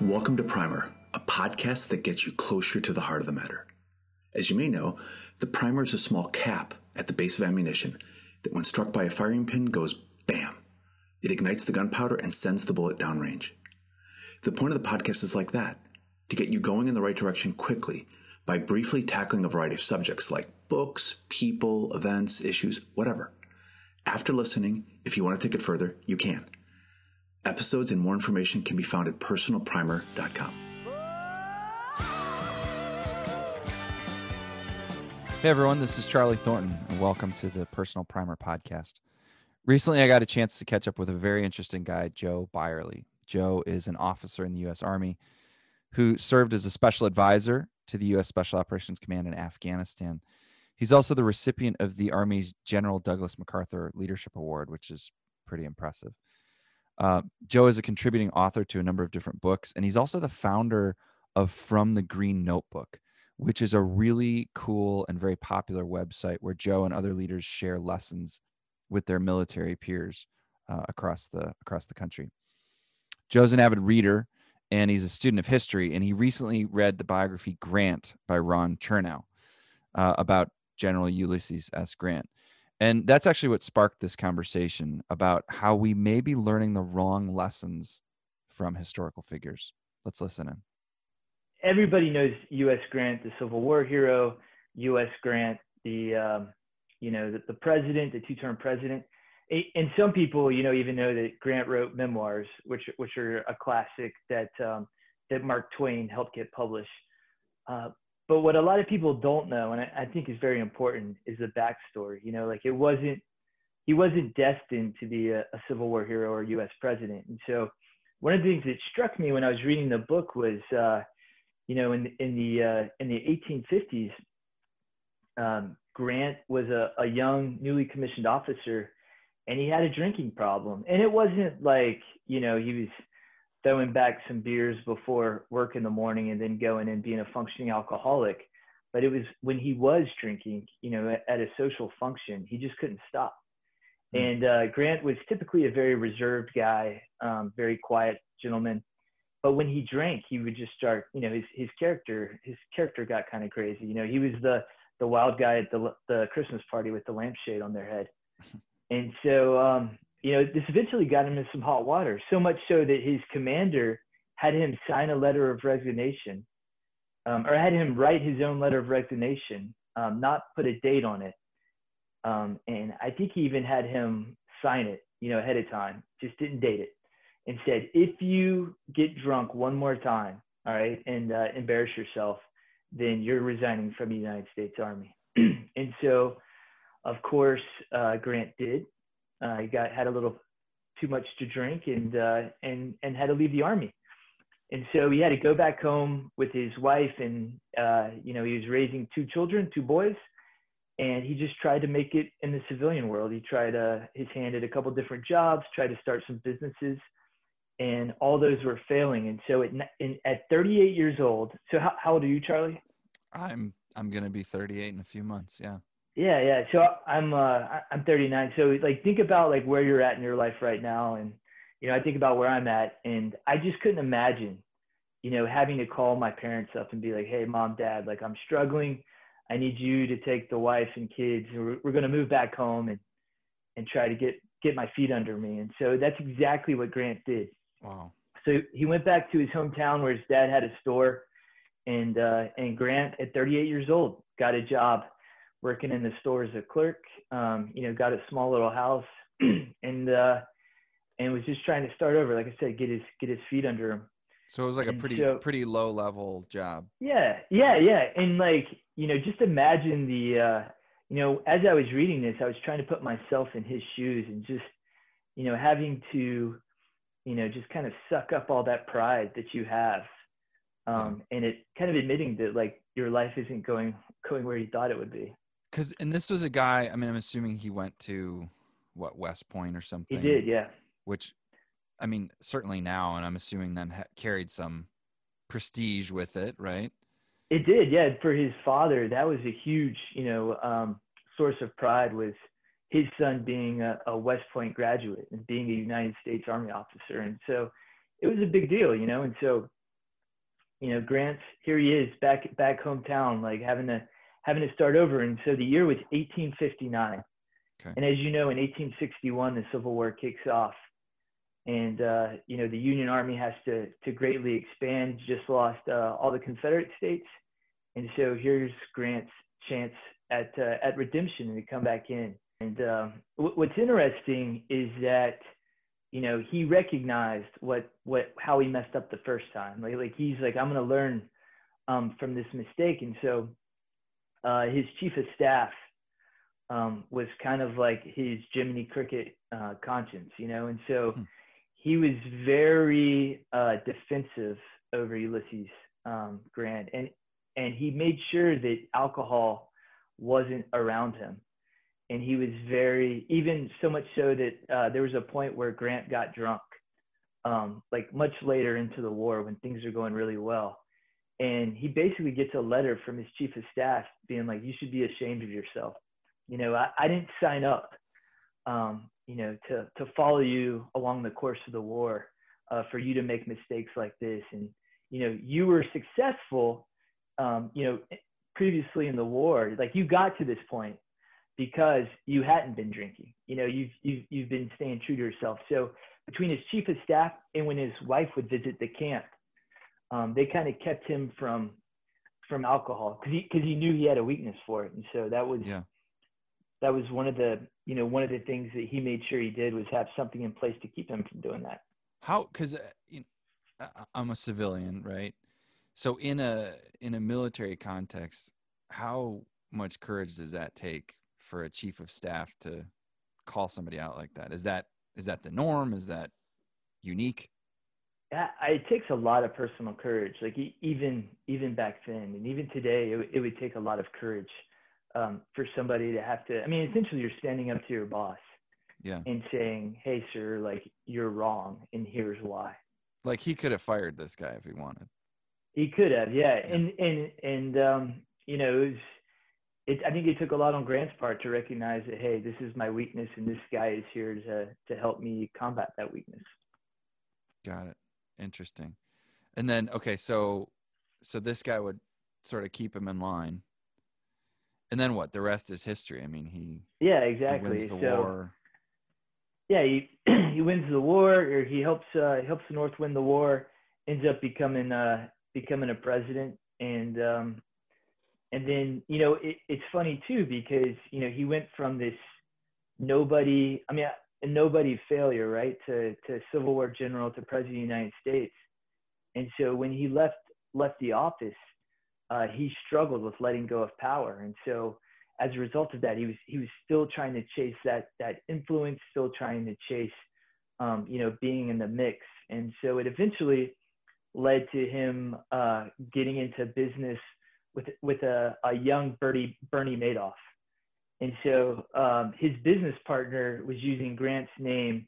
Welcome to Primer, a podcast that gets you closer to the heart of the matter. As you may know, the primer is a small cap at the base of ammunition that, when struck by a firing pin, goes bam. It ignites the gunpowder and sends the bullet downrange. The point of the podcast is like that to get you going in the right direction quickly by briefly tackling a variety of subjects like books, people, events, issues, whatever. After listening, if you want to take it further, you can. Episodes and more information can be found at personalprimer.com. Hey everyone, this is Charlie Thornton, and welcome to the Personal Primer podcast. Recently, I got a chance to catch up with a very interesting guy, Joe Byerly. Joe is an officer in the U.S. Army who served as a special advisor to the U.S. Special Operations Command in Afghanistan. He's also the recipient of the Army's General Douglas MacArthur Leadership Award, which is pretty impressive. Uh, Joe is a contributing author to a number of different books, and he's also the founder of From the Green Notebook, which is a really cool and very popular website where Joe and other leaders share lessons with their military peers uh, across the across the country. Joe's an avid reader and he's a student of history. And he recently read the biography Grant by Ron Chernow uh, about General Ulysses S. Grant. And that's actually what sparked this conversation about how we may be learning the wrong lessons from historical figures. Let's listen in everybody knows U.S. Grant, the Civil War hero, U.S. Grant, the um, you know the, the president, the two-term president. And some people, you know, even know that Grant wrote memoirs, which which are a classic that um, that Mark Twain helped get published. Uh, but what a lot of people don't know, and I, I think is very important, is the backstory. You know, like it wasn't he wasn't destined to be a, a Civil War hero or U.S. president. And so, one of the things that struck me when I was reading the book was uh, you know, in in the uh, in the 1850s, um, Grant was a, a young, newly commissioned officer, and he had a drinking problem. And it wasn't like you know he was throwing back some beers before work in the morning and then going and being a functioning alcoholic. But it was when he was drinking, you know, at, at a social function, he just couldn't stop. Mm-hmm. And uh, Grant was typically a very reserved guy, um, very quiet gentleman but when he drank, he would just start, you know, his, his character, his character got kind of crazy. You know, he was the, the wild guy at the, the Christmas party with the lampshade on their head. And so, um, you know, this eventually got him in some hot water, so much so that his commander had him sign a letter of resignation, um, or had him write his own letter of resignation, um, not put a date on it. Um, and I think he even had him sign it, you know, ahead of time, just didn't date it and said, if you get drunk one more time, all right, and uh, embarrass yourself, then you're resigning from the United States Army. and so, of course, uh, Grant did. Uh, he got had a little too much to drink and uh, and and had to leave the army. And so he had to go back home with his wife, and uh, you know he was raising two children, two boys, and he just tried to make it in the civilian world. He tried uh, his hand at a couple different jobs, tried to start some businesses and all those were failing. And so at, in, at 38 years old, so how, how old are you, Charlie? I'm I'm gonna be 38 in a few months. Yeah. Yeah, yeah. So I'm uh I'm 39. So like think about like where you're at in your life right now, and you know I think about where I'm at, and I just couldn't imagine, you know, having to call my parents up and be like, hey, mom, dad, like I'm struggling. I need you to take the wife and kids. We're, we're gonna move back home and and try to get get my feet under me. And so that's exactly what Grant did Wow. So he went back to his hometown where his dad had a store, and uh, and Grant at 38 years old got a job working in the store as a clerk. Um, you know, got a small little house, and uh, and was just trying to start over. Like I said, get his get his feet under him. So it was like a pretty so, pretty low level job. Yeah, yeah, yeah, and like you know, just imagine the uh, you know, as I was reading this, I was trying to put myself in his shoes and just you know having to you know, just kind of suck up all that pride that you have. Um, and it kind of admitting that like your life isn't going going where you thought it would be. Cause and this was a guy, I mean, I'm assuming he went to what West Point or something. He did, yeah. Which, I mean, certainly now, and I'm assuming then ha- carried some prestige with it, right? It did, yeah. For his father, that was a huge, you know, um, source of pride was his son being a, a West Point graduate and being a United States Army officer. And so it was a big deal, you know. And so you know, Grant's here he is back back hometown, like having to having to start over. And so the year was 1859. Okay. And as you know, in 1861, the Civil War kicks off, and uh, you know the Union Army has to to greatly expand. Just lost uh, all the Confederate states, and so here's Grant's chance at uh, at redemption and to come back in. And um, what's interesting is that you know he recognized what what how he messed up the first time. Like like he's like I'm gonna learn um, from this mistake. And so uh, his chief of staff um, was kind of like his Jiminy Cricket uh, conscience, you know. And so hmm. he was very uh, defensive over Ulysses um, Grant, and and he made sure that alcohol wasn't around him and he was very even so much so that uh, there was a point where Grant got drunk, um, like much later into the war when things are going really well, and he basically gets a letter from his chief of staff being like, "You should be ashamed of yourself. You know, I, I didn't sign up, um, you know, to to follow you along the course of the war, uh, for you to make mistakes like this, and you know, you were successful, um, you know." previously in the war like you got to this point because you hadn't been drinking. You know, you've, you've, you've been staying true to yourself. So between his chief of staff and when his wife would visit the camp, um, they kind of kept him from from alcohol because he because he knew he had a weakness for it, and so that was yeah. that was one of the you know one of the things that he made sure he did was have something in place to keep him from doing that. How? Because uh, you know, I'm a civilian, right? So in a in a military context, how much courage does that take for a chief of staff to call somebody out like that? Is that is that the norm? Is that unique? Yeah, it takes a lot of personal courage. Like even even back then, and even today, it, it would take a lot of courage um, for somebody to have to. I mean, essentially, you're standing up to your boss, yeah, and saying, "Hey, sir, like you're wrong, and here's why." Like he could have fired this guy if he wanted. He could have, yeah, yeah. and and and um, you know, it was it, I think it took a lot on Grant's part to recognize that, hey, this is my weakness, and this guy is here to to help me combat that weakness. Got it. Interesting. And then, okay, so so this guy would sort of keep him in line, and then what? The rest is history. I mean, he yeah, exactly. He wins the so, war. Yeah, he he wins the war, or he helps uh, helps the North win the war. Ends up becoming uh, becoming a president, and um, and then you know it, it's funny too because you know he went from this nobody i mean a nobody failure right to to civil war general to president of the united states. And so when he left left the office uh, he struggled with letting go of power. And so as a result of that he was he was still trying to chase that that influence still trying to chase um, you know being in the mix. And so it eventually led to him uh, getting into business with with a, a young Bernie Bernie Madoff, and so um, his business partner was using Grant's name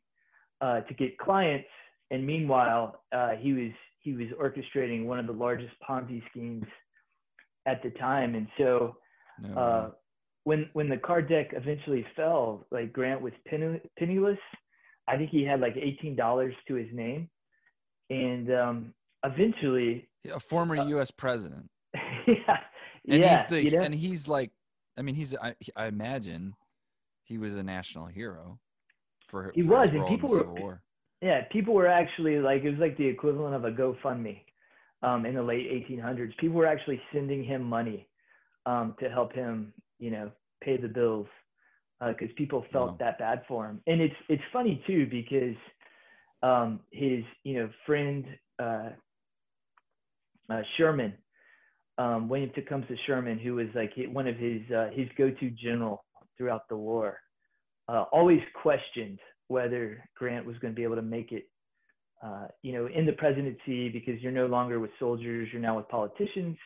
uh, to get clients, and meanwhile uh, he was he was orchestrating one of the largest Ponzi schemes at the time, and so. No. Uh, when when the card deck eventually fell, like Grant was penniless. I think he had like eighteen dollars to his name, and um, eventually, a former uh, U.S. president. yeah, and yeah, he's the you know? and he's like, I mean, he's I, I imagine he was a national hero for he for was, and people were yeah, people were actually like it was like the equivalent of a GoFundMe um, in the late 1800s. People were actually sending him money um, to help him, you know, pay the bills because uh, people felt wow. that bad for him. And it's it's funny too because um, his you know friend uh, uh, Sherman um, William Tecumseh Sherman, who was like one of his uh, his go-to general throughout the war, uh, always questioned whether Grant was going to be able to make it, uh, you know, in the presidency because you're no longer with soldiers, you're now with politicians,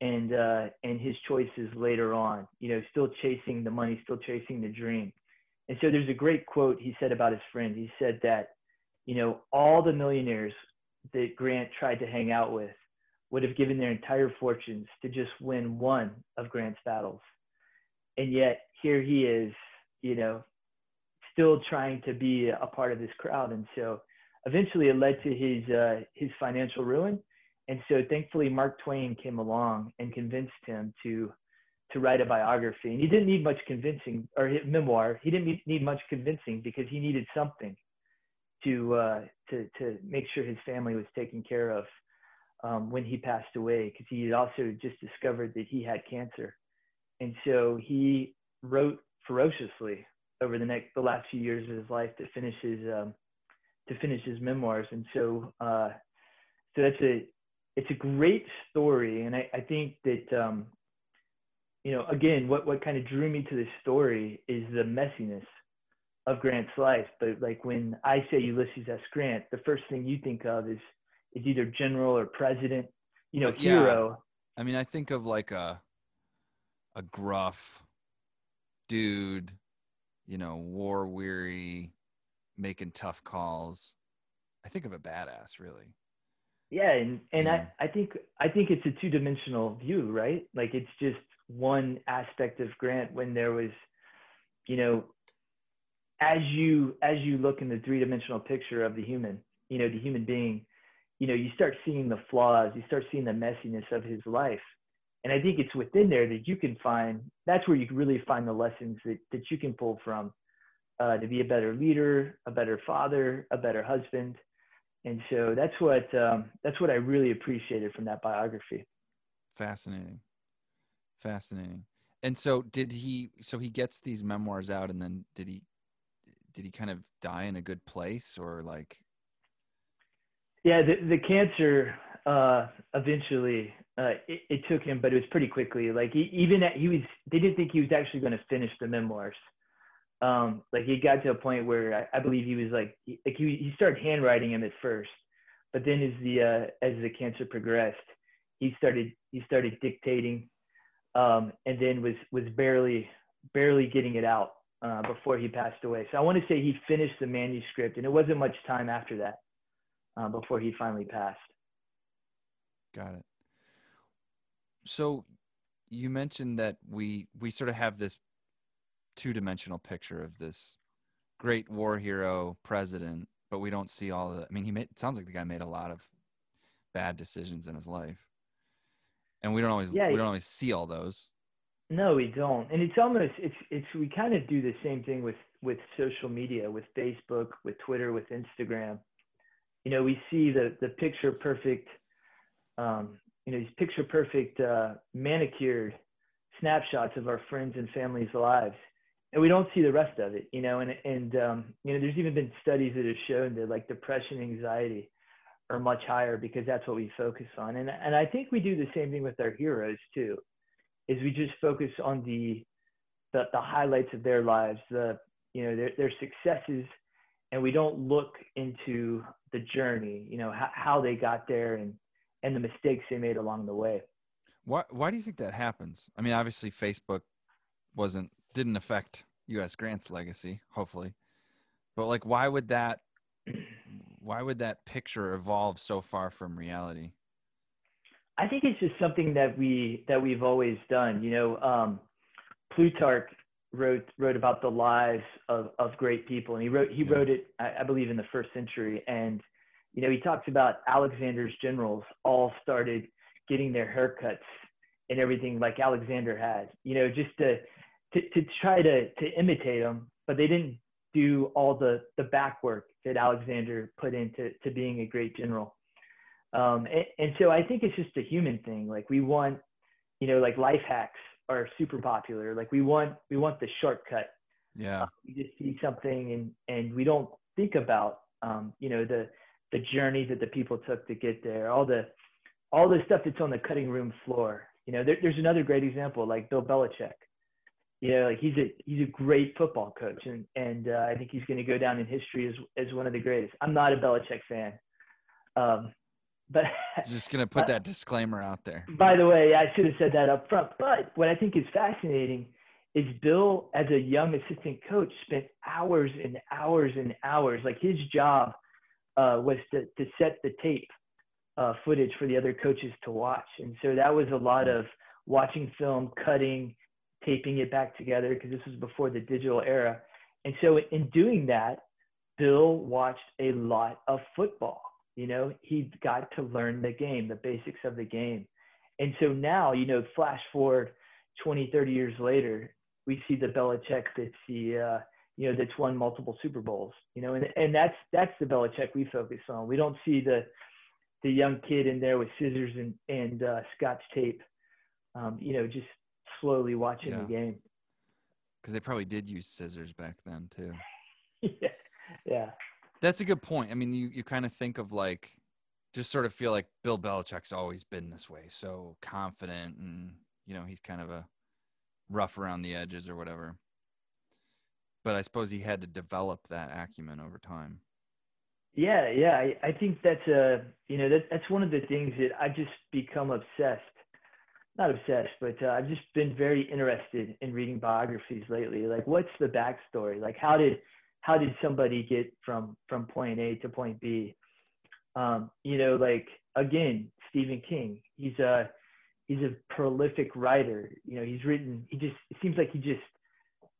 and uh, and his choices later on, you know, still chasing the money, still chasing the dream. And so there's a great quote he said about his friend. He said that, you know, all the millionaires that Grant tried to hang out with would have given their entire fortunes to just win one of Grant's battles. And yet here he is, you know, still trying to be a part of this crowd. And so eventually it led to his, uh, his financial ruin. And so thankfully, Mark Twain came along and convinced him to to write a biography. And he didn't need much convincing, or his memoir. He didn't need much convincing because he needed something to uh, to to make sure his family was taken care of um, when he passed away, because he had also just discovered that he had cancer, and so he wrote ferociously over the next the last few years of his life to finish his um, to finish his memoirs. And so uh, so that's a it's a great story, and I, I think that um, you know again what what kind of drew me to this story is the messiness of Grant's life. But like when I say Ulysses S. Grant, the first thing you think of is is either general or president, you know, Yeah. hero. I mean, I think of like a a gruff dude, you know, war weary, making tough calls. I think of a badass, really. Yeah, and and Yeah. I I think I think it's a two dimensional view, right? Like it's just one aspect of Grant when there was, you know, as you as you look in the three dimensional picture of the human, you know, the human being, you know, you start seeing the flaws, you start seeing the messiness of his life. And I think it's within there that you can find that's where you can really find the lessons that, that you can pull from uh, to be a better leader, a better father, a better husband. And so that's what um, that's what I really appreciated from that biography. Fascinating. Fascinating. And so did he so he gets these memoirs out and then did he did he kind of die in a good place or like Yeah, the the cancer uh, eventually uh, it, it took him, but it was pretty quickly. Like he, even at, he was, they didn't think he was actually going to finish the memoirs. Um, like he got to a point where I, I believe he was like, he, like he he started handwriting him at first, but then as the uh, as the cancer progressed, he started he started dictating, um, and then was was barely barely getting it out uh, before he passed away. So I want to say he finished the manuscript, and it wasn't much time after that uh, before he finally passed. got it. So you mentioned that we we sort of have this two-dimensional picture of this great war hero president, but we don't see all the I mean he made it sounds like the guy made a lot of bad decisions in his life. And we don't always Yeah, we don't always see all those. No, we don't. And it's almost it's it's we kind of do the same thing with with social media, with Facebook, with Twitter, with Instagram. You know, we see the the picture perfect, um, you know, these picture perfect uh, manicured snapshots of our friends and families' lives, and we don't see the rest of it. You know, and and um, you know, there's even been studies that have shown that like depression, anxiety are much higher because that's what we focus on. And and I think we do the same thing with our heroes too is we just focus on the, the the highlights of their lives, the you know their their successes, and we don't look into the journey, you know how, how they got there and and the mistakes they made along the way. Why why do you think that happens? I mean, obviously Facebook wasn't didn't affect US Grant's legacy, hopefully. But like why would that why would that picture evolve so far from reality? I think it's just something that we that we've always done. You know, um, Plutarch wrote wrote about the lives of, of great people, and he wrote he Yeah. wrote it I, I believe in the first century. And you know, he talks about Alexander's generals all started getting their haircuts and everything like Alexander had. You know, just to to, to try to to imitate him, but they didn't do all the the back work that Alexander put into to being a great general. Um, and, and so I think it's just a human thing. Like we want, you know, like life hacks are super popular. Like we want, we want the shortcut. Yeah. We just see something and, and we don't think about, um, you know, the, the journey that the people took to get there, all the, all the stuff that's on the cutting room floor. You know, there, there's another great example, like Bill Belichick. You know, like he's a he's a great football coach, and and uh, I think he's going to go down in history as as one of the greatest. I'm not a Belichick fan, um, but Just gonna put that disclaimer out there. by the way, I should have said that up front. But what I think is fascinating is Bill, as a young assistant coach, spent hours and hours and hours. Like his job uh, was to, to set the tape uh, footage for the other coaches to watch. And so that was a lot of watching film, cutting, taping it back together because this was before the digital era. And so in doing that, Bill watched a lot of football You know, he got to learn the game, the basics of the game. And so now, you know, flash forward 20, 30 years later, we see the Belichick that's the, uh, you know, that's won multiple Super Bowls, you know, and, and that's, that's the Belichick we focus on. We don't see the, the young kid in there with scissors and, and uh, scotch tape, um, you know, just slowly watching yeah. the game. Because they probably did use scissors back then too. yeah. Yeah. That's a good point. I mean, you, you kind of think of like, just sort of feel like Bill Belichick's always been this way, so confident, and you know he's kind of a rough around the edges or whatever. But I suppose he had to develop that acumen over time. Yeah, yeah, I, I think that's a you know that that's one of the things that I've just become obsessed. Not obsessed, but uh, I've just been very interested in reading biographies lately. Like, what's the backstory? Like, how did how did somebody get from from point A to point B? Um, you know, like again, Stephen King. He's a he's a prolific writer. You know, he's written. He just it seems like he just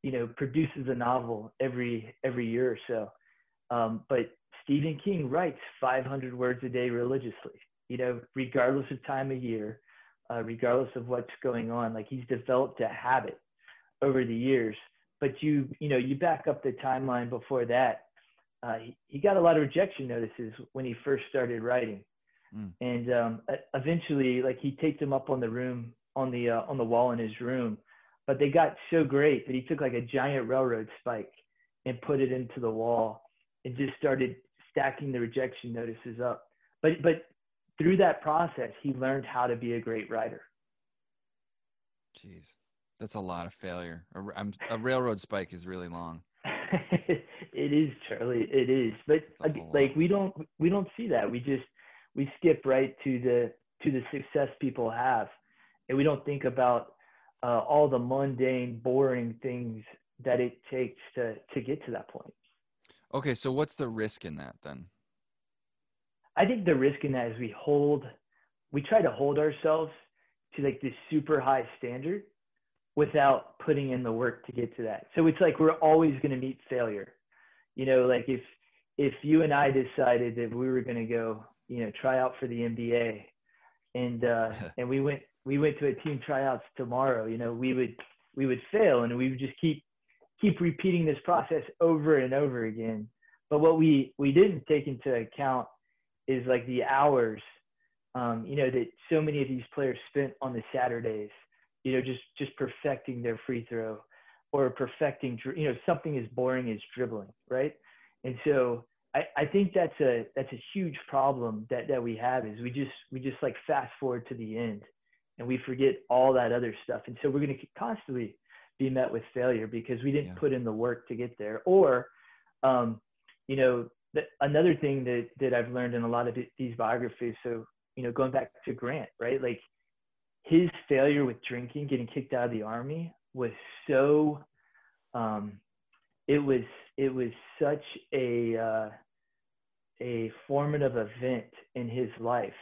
you know produces a novel every every year or so. Um, but Stephen King writes 500 words a day religiously. You know, regardless of time of year, uh, regardless of what's going on. Like he's developed a habit over the years. But you you know you back up the timeline before that. Uh, he, he got a lot of rejection notices when he first started writing. Mm. And um, eventually, like he taped them up on the room on the uh, on the wall in his room, but they got so great that he took like a giant railroad spike and put it into the wall and just started stacking the rejection notices up. But but through that process, he learned how to be a great writer. Jeez, that's a lot of failure. A, a railroad spike is really long. it is, Charlie. It is. But like we don't we don't see that. We just we skip right to the to the success people have, and we don't think about uh, all the mundane, boring things that it takes to to get to that point. Okay, so what's the risk in that then? I think the risk in that is we hold, we try to hold ourselves to like this super high standard without putting in the work to get to that. So it's like we're always going to meet failure. You know, like if if you and I decided that we were going to go you know try out for the NBA, and uh, and we went we went to a team tryouts tomorrow. You know we would we would fail and we would just keep keep repeating this process over and over again. But what we we didn't take into account is like the hours, um, you know, that so many of these players spent on the Saturdays, you know, just just perfecting their free throw, or perfecting, you know, something as boring as dribbling, right? And so I, I think that's a that's a huge problem that that we have is we just we just like fast forward to the end and we forget all that other stuff and so we're going to constantly be met with failure because we didn't yeah. put in the work to get there or um, you know the, another thing that that I've learned in a lot of these biographies so you know going back to Grant right like his failure with drinking getting kicked out of the army was so um, it was it was such a uh, a formative event in his life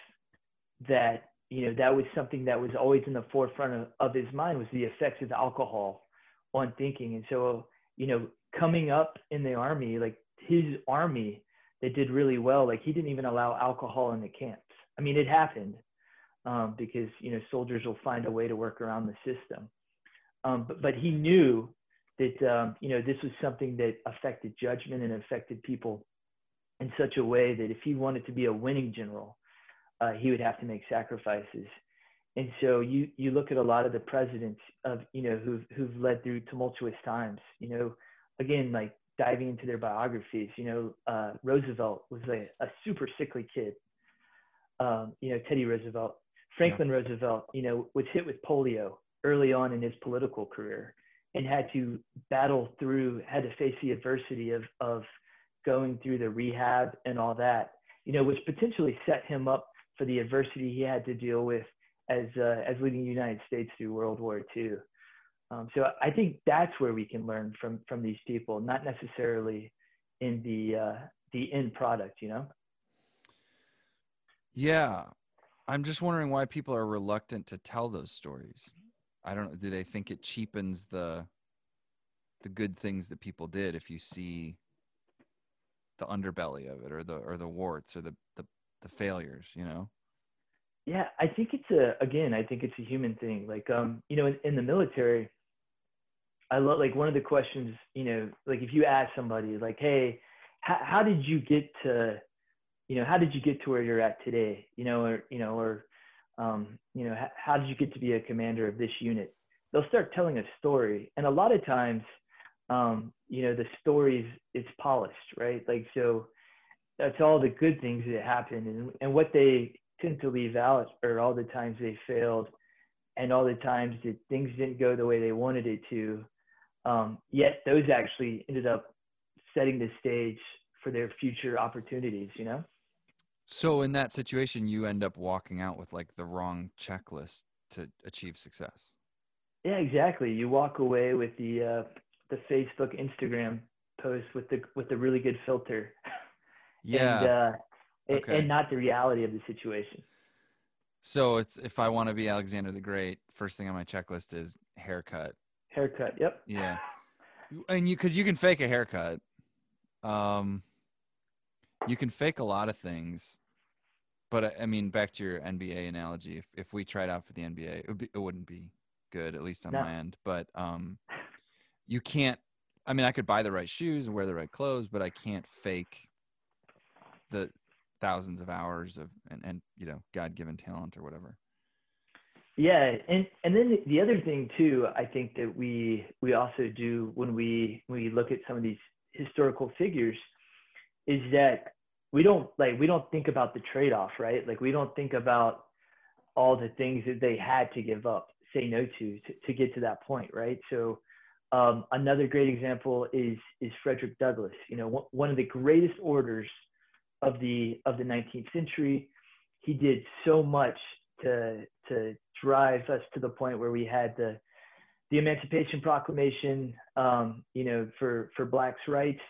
that you know that was something that was always in the forefront of, of his mind was the effects of alcohol on thinking. And so you know coming up in the army like his army that did really well like he didn't even allow alcohol in the camps. I mean it happened um, because you know soldiers will find a way to work around the system um, but, but he knew that um, you know this was something that affected judgment and affected people in such a way that if he wanted to be a winning general, uh, he would have to make sacrifices. And so you you look at a lot of the presidents of you know who've who've led through tumultuous times. You know, again like diving into their biographies. You know, uh, Roosevelt was a, a super sickly kid. Um, you know, Teddy Roosevelt, Franklin yeah. Roosevelt. You know, was hit with polio early on in his political career and had to battle through, had to face the adversity of of going through the rehab and all that, you know, which potentially set him up for the adversity he had to deal with as uh, as leading the United States through World War II. Um, so I think that's where we can learn from from these people, not necessarily in the uh, the end product, you know. Yeah, I'm just wondering why people are reluctant to tell those stories. I don't know. Do they think it cheapens the the good things that people did if you see the underbelly of it or the or the warts or the the the failures, you know? Yeah, I think it's a again, I think it's a human thing. Like um, you know, in, in the military, I love like one of the questions, you know, like if you ask somebody like, hey, how, how did you get to, you know, how did you get to where you're at today? You know, or you know, or um, you know, how, how did you get to be a commander of this unit? They'll start telling a story, and a lot of times, um, you know, the stories it's polished, right? Like so, that's all the good things that happened, and and what they tend to leave out are all the times they failed, and all the times that things didn't go the way they wanted it to. Um, yet those actually ended up setting the stage for their future opportunities. You know. So in that situation, you end up walking out with like the wrong checklist to achieve success. Yeah, exactly. You walk away with the uh, the Facebook, Instagram post with the with the really good filter. Yeah. and, uh, Okay. and not the reality of the situation. So it's if I want to be Alexander the Great, first thing on my checklist is haircut. Haircut. Yep. Yeah. And you cuz you can fake a haircut. Um you can fake a lot of things. But I- I mean back to your NBA analogy, if if we tried out for the NBA, it would be, it wouldn't be good at least on No. my end, but um you can't I mean I could buy the right shoes and wear the right clothes, but I can't fake the thousands of hours of and, and you know god-given talent or whatever Yeah, and and then the other thing too, I think that we we also do when we when we look at some of these historical figures, is that we don't like we don't think about the trade-off, right? Like we don't think about all the things that they had to give up, say no to to, to get to that point, right? So um, another great example is is Frederick Douglass. You know, one, one of the greatest orders of the of the 19th century. He did so much to to drive us to the point where we had the the Emancipation Proclamation, um, you know, for for blacks' rights,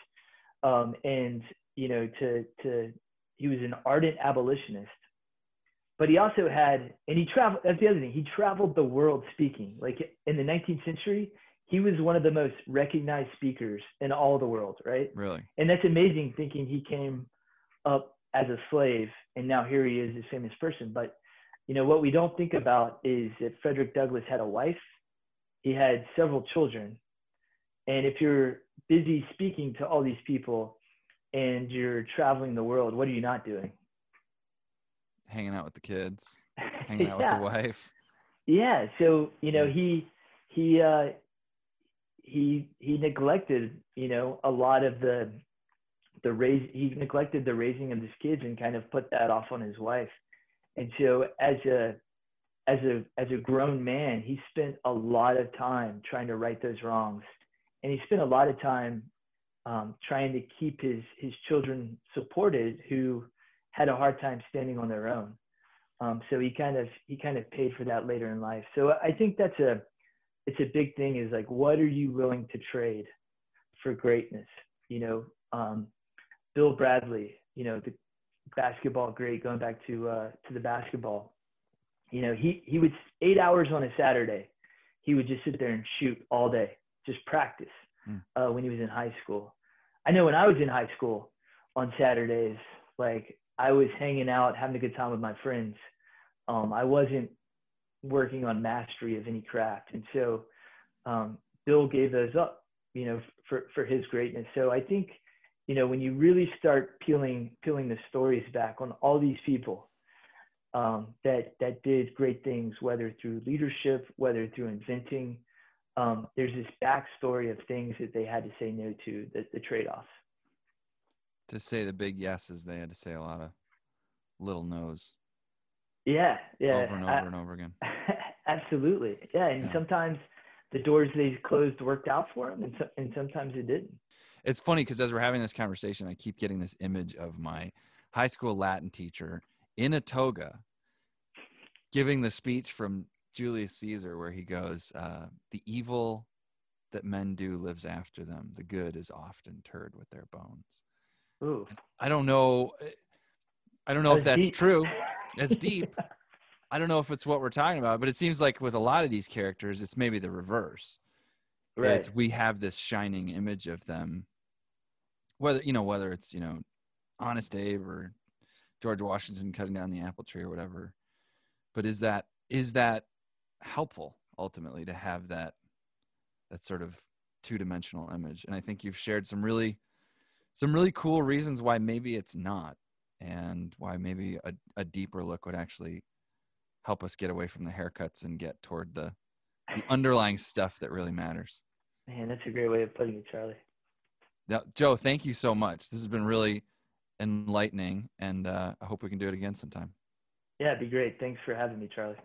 um, and you know, to to he was an ardent abolitionist, but he also had, and he traveled. That's the other thing. He traveled the world speaking. Like in the 19th century, he was one of the most recognized speakers in all the world, right? really And that's amazing thinking he came up as a slave and now here he is this famous person. But you know what we don't think about is that Frederick Douglass had a wife, he had several children. And if you're busy speaking to all these people and you're traveling the world, what are you not doing? hanging out with the kids hanging out with the wife Yeah. So, you know, he he uh he he neglected, you know, a lot of the the raise he neglected the raising of his kids and kind of put that off on his wife. And so as a as a as a grown man, he spent a lot of time trying to right those wrongs. And he spent a lot of time um, trying to keep his his children supported who had a hard time standing on their own. Um, so he kind of he kind of paid for that later in life. So I think that's a it's a big thing is like what are you willing to trade for greatness? You know, um, Bill Bradley, you know, the basketball great going back to uh, to the basketball. You know, he he would eight hours on a Saturday, he would just sit there and shoot all day, just practice Hmm. uh, when he was in high school. I know when I was in high school on Saturdays, like I was hanging out, having a good time with my friends. Um, I wasn't working on mastery of any craft, and so um, Bill gave those up, you know, for for his greatness. So I think, you know, when you really start peeling peeling the stories back on all these people um, that that did great things, whether through leadership, whether through inventing, um, there's this backstory of things that they had to say no to, the, the trade-offs. to say the big yeses they had to say a lot of little no's Yeah, yeah. over and I- over and over again Absolutely. Yeah. And Yeah. sometimes the doors they closed worked out for them, and, so, and sometimes it didn't. it's funny because as we're having this conversation i keep getting this image of my high school latin teacher in a toga giving the speech from julius caesar where he goes uh, the evil that men do lives after them the good is often turred with their bones Ooh. i don't know i don't know if That's that's deep. true it's deep i don't know if it's what we're talking about but it seems like with a lot of these characters it's maybe the reverse right. it's we have this shining image of them whether you know whether it's you know honest abe or George Washington cutting down the apple tree or whatever. But is that is that helpful ultimately to have that that sort of two dimensional image? And I think you've shared some really some really cool reasons why maybe it's not and why maybe a, a deeper look would actually help us get away from the haircuts and get toward the the underlying stuff that really matters. Man, that's a great way of putting it, Charlie. Now, Joe, thank you so much. This has been really enlightening, and uh, I hope we can do it again sometime. Yeah, it'd be great. Thanks for having me, Charlie.